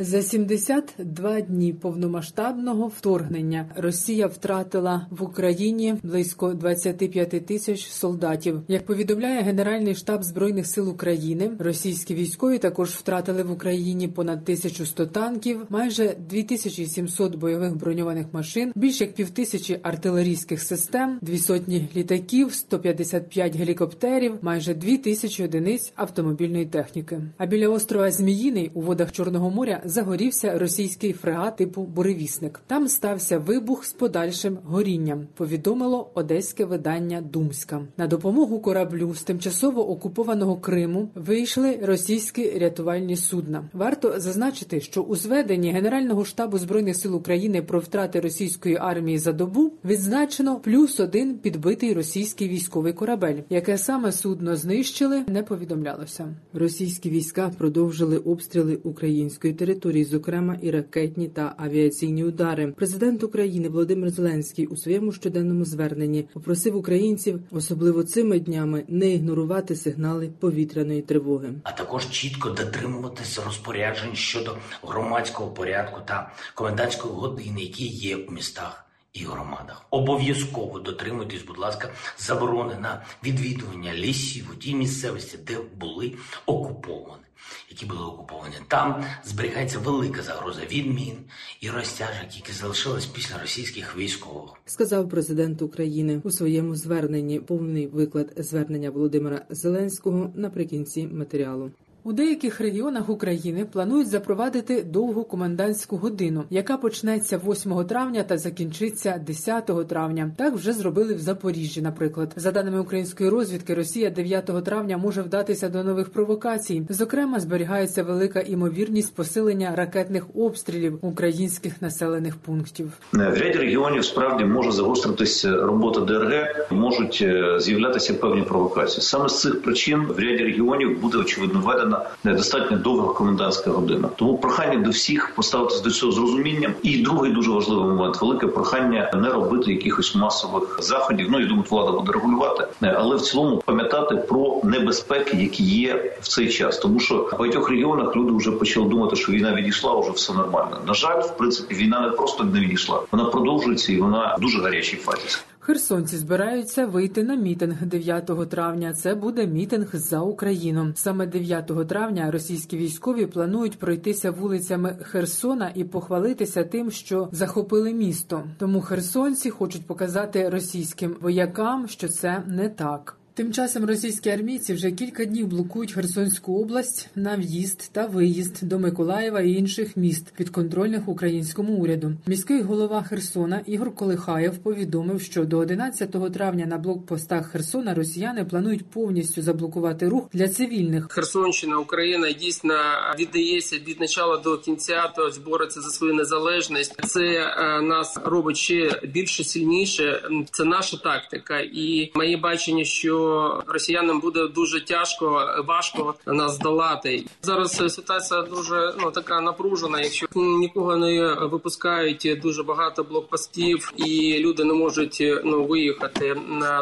За 72 дні повномасштабного вторгнення Росія втратила в Україні близько 25 тисяч солдатів. Як повідомляє Генеральний штаб збройних сил України, російські військові також втратили в Україні понад 1100 танків, майже 2700 бойових броньованих машин, більше як півтисячі артилерійських систем, дві сотні літаків, 155 гелікоптерів, майже 2000 одиниць автомобільної техніки. А біля острова Зміїний у водах Чорного моря загорівся російський фрегат типу Буревісник. Там стався вибух з подальшим горінням. Повідомило одеське видання Думська. На допомогу кораблю з тимчасово окупованого Криму вийшли російські рятувальні судна. Варто зазначити, що у зведенні Генерального штабу збройних сил України про втрати російської армії за добу відзначено плюс один підбитий російський військовий корабель. Яке саме судно знищили, не повідомлялося. Російські війська продовжили обстріли української території території, зокрема і ракетні та авіаційні удари. Президент України Володимир Зеленський у своєму щоденному зверненні попросив українців, особливо цими днями, не ігнорувати сигнали повітряної тривоги. А також чітко дотримуватися розпоряджень щодо громадського порядку та комендантської години, які є у містах. І громадах обов'язково дотримуйтесь, будь ласка, заборони на відвідування лісів у тій місцевості, де були окуповані які були окуповані. Там зберігається велика загроза відмін і розтяжок, які залишились після російських військових. Сказав президент України у своєму зверненні. Повний виклад звернення Володимира Зеленського наприкінці матеріалу. У деяких регіонах України планують запровадити довгу комендантську годину, яка почнеться 8 травня та закінчиться 10 травня. Так вже зробили в Запоріжжі. Наприклад, за даними української розвідки, Росія 9 травня може вдатися до нових провокацій. Зокрема, зберігається велика імовірність посилення ракетних обстрілів українських населених пунктів. В ряді регіонів справді може загостритися робота ДРГ, можуть з'являтися певні провокації. Саме з цих причин в ряді регіонів буде очевидно введена недостатньо довга комендантська година. Тому прохання до всіх поставитися до цього з розумінням. І другий дуже важливий момент велике прохання не робити якихось масових заходів. Ну я думаю, влада буде регулювати, але в цілому пам'ятати про небезпеки, які є в цей час. Тому що в багатьох регіонах люди вже почали думати, що війна відійшла, вже все нормально. На жаль, в принципі, війна не просто не відійшла, вона продовжується і вона в дуже гарячій фазі. Херсонці збираються вийти на мітинг 9 травня. Це буде мітинг за Україну. Саме 9 травня російські військові планують пройтися вулицями Херсона і похвалитися тим, що захопили місто. Тому херсонці хочуть показати російським воякам, що це не так. Тим часом російські армійці вже кілька днів блокують Херсонську область на в'їзд та виїзд до Миколаєва і інших міст підконтрольних українському уряду. Міський голова Херсона Ігор Колихаєв повідомив, що до 11 травня на блокпостах Херсона росіяни планують повністю заблокувати рух для цивільних. Херсонщина Україна дійсно віддається від початку до кінця, тобто бореться за свою незалежність. Це нас робить ще більше сильніше. Це наша тактика, і моє бачення, що росіянам буде дуже тяжко, важко нас здолати. Зараз ситуація дуже ну така напружена. Якщо нікого не випускають, дуже багато блокпостів, і люди не можуть ну виїхати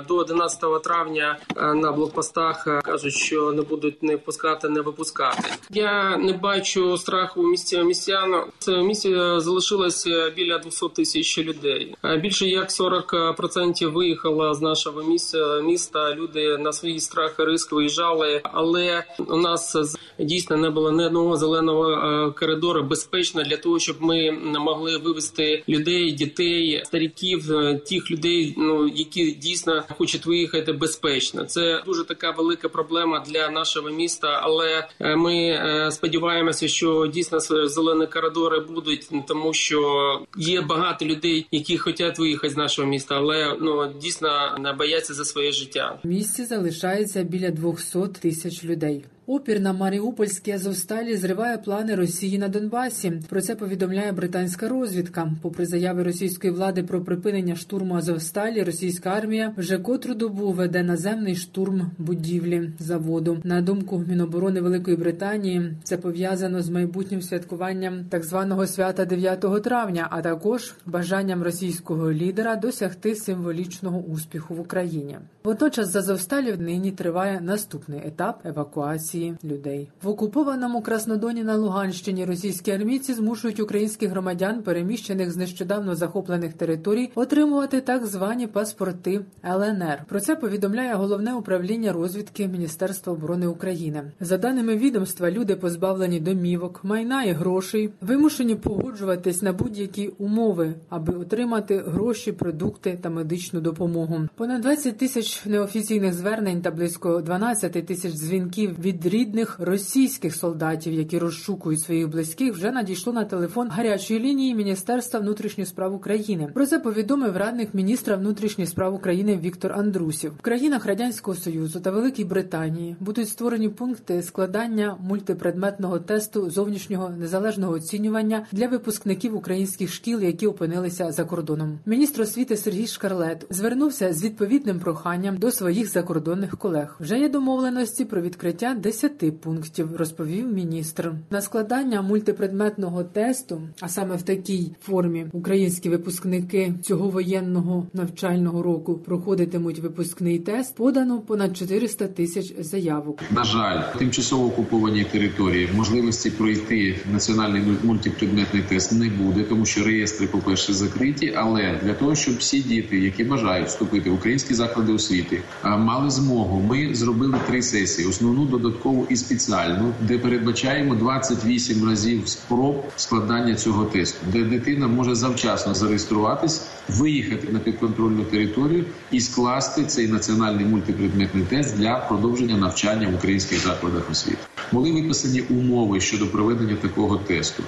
до 11 травня. На блокпостах кажуть, що не будуть не впускати, не випускати. Я не бачу страху у місті містян. Це місті залишилося біля 200 тисяч людей. Більше як 40% виїхало з нашого місця міста. Люди на свої страхи риск виїжджали, але у нас дійсно не було ні одного зеленого коридору безпечно для того, щоб ми могли вивести людей, дітей, стариків, тих людей, ну які дійсно хочуть виїхати безпечно. Це дуже така велика проблема для нашого міста. Але ми сподіваємося, що дійсно зелені коридори будуть, тому що є багато людей, які хочуть виїхати з нашого міста, але ну дійсно не бояться за своє життя. В місті залишається біля 200 тисяч людей. Опір на Маріупольській Азовсталі зриває плани Росії на Донбасі. Про це повідомляє британська розвідка. Попри заяви російської влади про припинення штурму Азовсталі, російська армія вже котру добу веде наземний штурм будівлі заводу. На думку Міноборони Великої Британії, це пов'язано з майбутнім святкуванням так званого свята 9 травня, а також бажанням російського лідера досягти символічного успіху в Україні. Водночас з Азовсталі нині триває наступний етап евакуації людей в окупованому Краснодоні на Луганщині. Російські армійці змушують українських громадян, переміщених з нещодавно захоплених територій, отримувати так звані паспорти ЛНР. Про це повідомляє головне управління розвідки Міністерства оборони України. За даними відомства, люди позбавлені домівок, майна і грошей, вимушені погоджуватись на будь-які умови, аби отримати гроші, продукти та медичну допомогу. Понад 20 тисяч неофіційних звернень та близько 12 тисяч дзвінків від рідних російських солдатів, які розшукують своїх близьких, вже надійшло на телефон гарячої лінії Міністерства внутрішніх справ України. Про це повідомив радник міністра внутрішніх справ України Віктор Андрусів. В країнах радянського союзу та Великій Британії будуть створені пункти складання мультипредметного тесту зовнішнього незалежного оцінювання для випускників українських шкіл, які опинилися за кордоном. Міністр освіти Сергій Шкарлет звернувся з відповідним проханням до своїх закордонних колег. Вже є домовленості про відкриття 10 пунктів, розповів міністр. На складання мультипредметного тесту, а саме в такій формі українські випускники цього воєнного навчального року проходитимуть випускний тест. Подано понад 400 тисяч заявок. На жаль, тимчасово окупованій території можливості пройти національний мультипредметний тест не буде, тому що реєстри, по перше, закриті. Але для того, щоб всі діти, які бажають вступити в українські заклади освіти, мали змогу. Ми зробили три сесії: основну додаткову і спеціальну, де передбачаємо 28 разів спроб складання цього тесту, де дитина може завчасно зареєструватись, виїхати на підконтрольну територію і скласти цей національний мультипредметний тест для продовження навчання в українських закладах освіти. Були виписані умови щодо проведення такого тесту.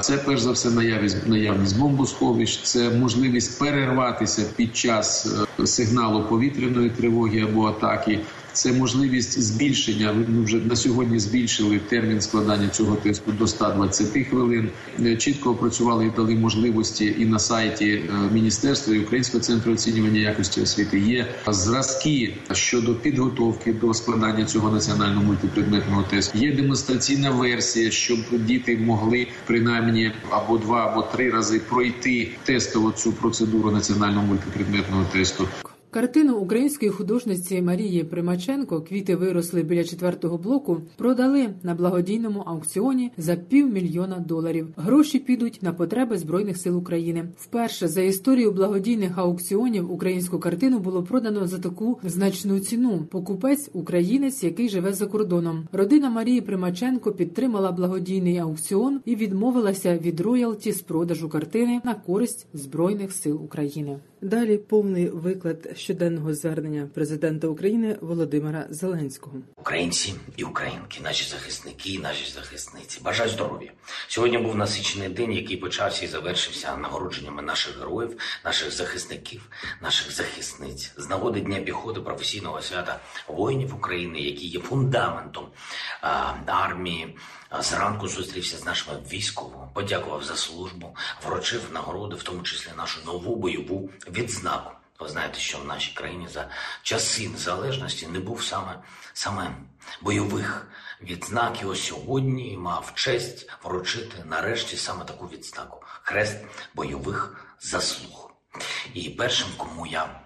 Це перш за все наявність наявність бомбосховищ, це можливість перерватися під час е, сигналу повітряної тривоги або атаки. Це можливість збільшення. Ми вже на сьогодні збільшили термін складання цього тесту до 120 хвилин. Е, чітко опрацювали і дали можливості і на сайті е, міністерства і Українського центру оцінювання якості освіти. Є зразки щодо підготовки до складання цього національного мультипредметного тесту. Є демонстраційна версія, щоб діти могли принаймні або два або три рази пройти тестово цю процедуру національного мультипредметного тесту. Картину української художниці Марії Примаченко Квіти виросли біля четвертого блоку. Продали на благодійному аукціоні за півмільйона доларів. Гроші підуть на потреби збройних сил України. Вперше за історію благодійних аукціонів українську картину було продано за таку значну ціну. Покупець українець, який живе за кордоном. Родина Марії Примаченко підтримала благодійний аукціон і відмовилася від роялті з продажу картини на користь збройних сил України. Далі повний виклад щоденного звернення президента України Володимира Зеленського. Українці і українки, наші захисники, наші захисниці. Бажаю здоров'я. Сьогодні був насичений день, який почався і завершився нагородженнями наших героїв, наших захисників, наших захисниць з нагоди дня піхоти професійного свята воїнів України, які є фундаментом а, армії. Зранку зустрівся з нашими військовими, подякував за службу, вручив нагороди, в тому числі нашу нову бойову відзнаку. Ви знаєте, що в нашій країні за часи незалежності не був саме саме бойових відзнак. І ось сьогодні мав честь вручити нарешті саме таку відзнаку хрест бойових заслуг. І першим, кому я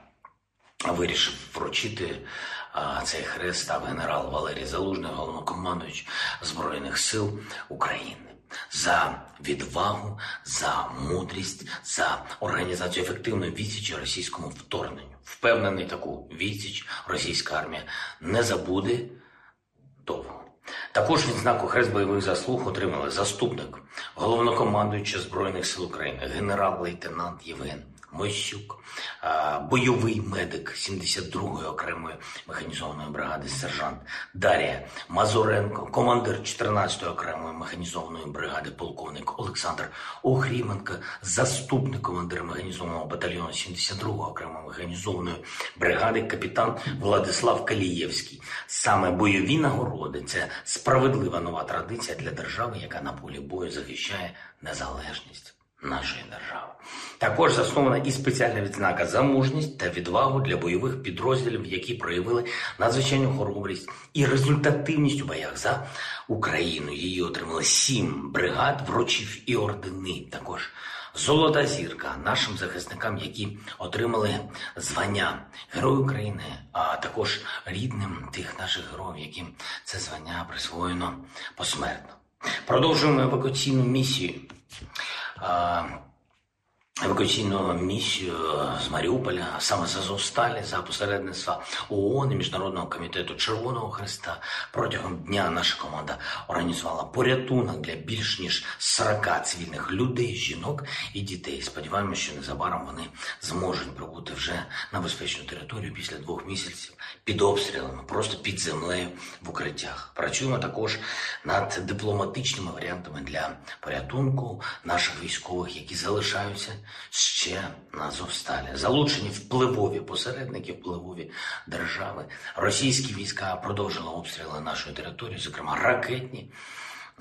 вирішив вручити цей хрест, став генерал Валерій Залужний, головнокомандуючий Збройних сил України за відвагу, за мудрість, за організацію ефективної відсічі російському вторгненню. Впевнений, таку відсіч російська армія не забуде довго. Також відзнаку хрест бойових заслуг отримали заступник головнокомандуючий збройних сил України, генерал-лейтенант Євген Мощук, бойовий медик 72-ї окремої механізованої бригади сержант Дарія Мазуренко, командир 14-ї окремої механізованої бригади, полковник Олександр Охріменко, заступник командира механізованого батальйону 72-ї окремої механізованої бригади, капітан Владислав Калієвський. Саме бойові нагороди це справедлива нова традиція для держави, яка на полі бою захищає незалежність нашої держави. Також заснована і спеціальна відзнака за мужність та відвагу для бойових підрозділів, які проявили надзвичайну хоробрість і результативність у боях за Україну. Її отримали сім бригад, вручів і ордени. Також Золота зірка нашим захисникам, які отримали звання Герой України, а також рідним тих наших героїв, яким це звання присвоєно посмертно. Продовжуємо евакуаційну місію Um, евакуаційну місію з Маріуполя, саме з Азовсталі, за посередництва ООН і Міжнародного комітету Червоного Христа. Протягом дня наша команда організувала порятунок для більш ніж 40 цивільних людей, жінок і дітей. Сподіваємося, що незабаром вони зможуть прибути вже на безпечну територію після двох місяців під обстрілами, просто під землею в укриттях. Працюємо також над дипломатичними варіантами для порятунку наших військових, які залишаються ще на Азовсталі. Залучені впливові посередники, впливові держави. Російські війська продовжили обстріли нашої території, зокрема ракетні.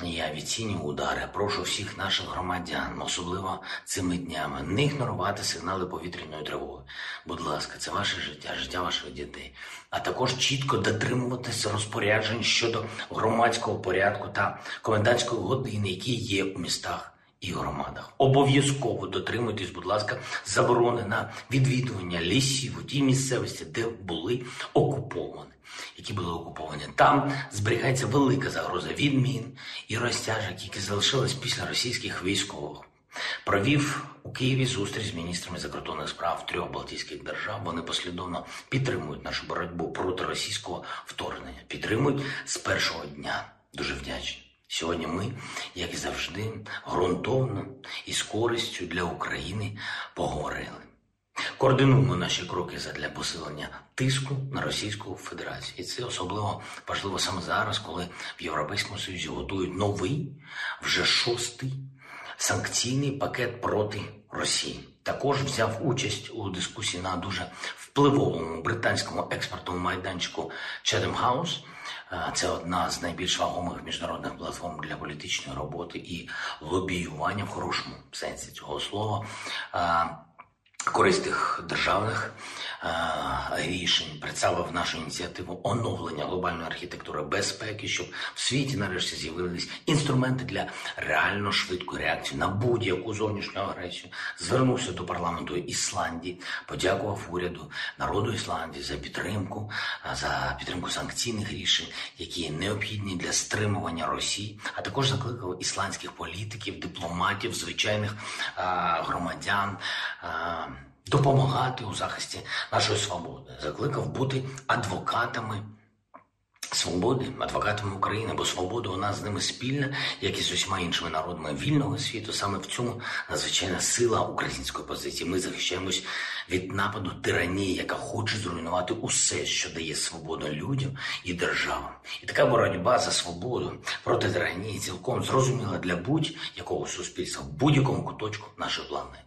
І авіаційні удари. Прошу всіх наших громадян, особливо цими днями, не ігнорувати сигнали повітряної тривоги. Будь ласка, це ваше життя, життя ваших дітей, а також чітко дотримуватися розпоряджень щодо громадського порядку та комендантської години, які є у містах і громадах. Обов'язково дотримуйтесь, будь ласка, заборони на відвідування лісів у тій місцевості, де були окуповані. Які були окуповані. Там зберігається велика загроза відмін і розтяжок, які залишились після російських військових. Провів у Києві зустріч з міністрами закордонних справ трьох Балтійських держав. Вони послідовно підтримують нашу боротьбу проти російського вторгнення. Підтримують з першого дня. Дуже вдячні. Сьогодні ми, як і завжди, ґрунтовно і з користю для України поговорили. Координуємо наші кроки задля посилення тиску на Російську Федерацію. І це особливо важливо саме зараз, коли в Європейському Союзі готують новий, вже шостий санкційний пакет проти Росії. Також взяв участь у дискусії на дуже впливовому британському експортному майданчику Chatham House – це одна з найбільш вагомих міжнародних платформ для політичної роботи і лобіювання в хорошому сенсі цього слова користих державних рішень представив нашу ініціативу оновлення глобальної архітектури безпеки, щоб в світі нарешті з'явились інструменти для реально швидкої реакції на будь-яку зовнішню агресію. Звернувся до парламенту Ісландії, подякував уряду народу Ісландії за підтримку, за підтримку санкційних рішень, які необхідні для стримування Росії, а також закликав ісландських політиків, дипломатів, звичайних громадян допомагати у захисті нашої свободи, закликав бути адвокатами свободи, адвокатами України, бо свобода у нас з ними спільна, як і з усіма іншими народами вільного світу. Саме в цьому надзвичайна сила української позиції. Ми захищаємось від нападу тиранії, яка хоче зруйнувати усе, що дає свободу людям і державам. І така боротьба за свободу проти тиранії цілком зрозуміла для будь-якого суспільства в будь-якому куточку нашої планети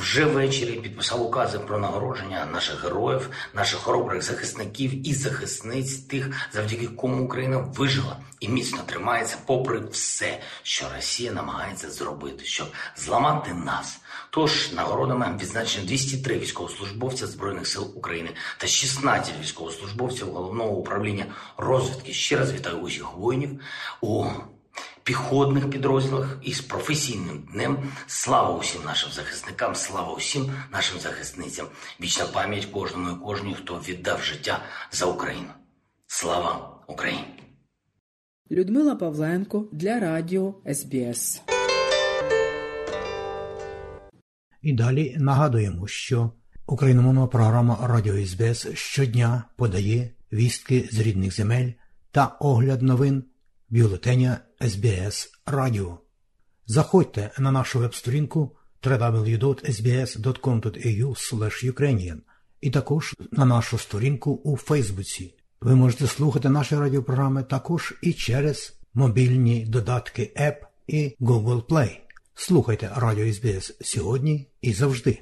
вже ввечері підписав укази про нагородження наших героїв, наших хоробрих захисників і захисниць, тих, завдяки кому Україна вижила і міцно тримається, попри все, що Росія намагається зробити, щоб зламати нас. Тож нагородами відзначено 203 військовослужбовця збройних сил України та 16 військовослужбовців головного управління розвідки. Ще раз вітаю усіх воїнів у піхотних підрозділах із професійним днем. Слава усім нашим захисникам, слава усім нашим захисницям. Вічна пам'ять кожному і кожній, хто віддав життя за Україну. Слава Україні! Людмила Павленко для Радіо СБС. І далі нагадуємо, що україномовна програма Радіо СБС щодня подає вістки з рідних земель та огляд новин бюлетеня СБС Радіо. Заходьте на нашу веб-сторінку www.sbs.com.au Ukrainian і також на нашу сторінку у Фейсбуці. Ви можете слухати наші радіопрограми також і через мобільні додатки App і Google Play. Слухайте Радіо СБС сьогодні і завжди.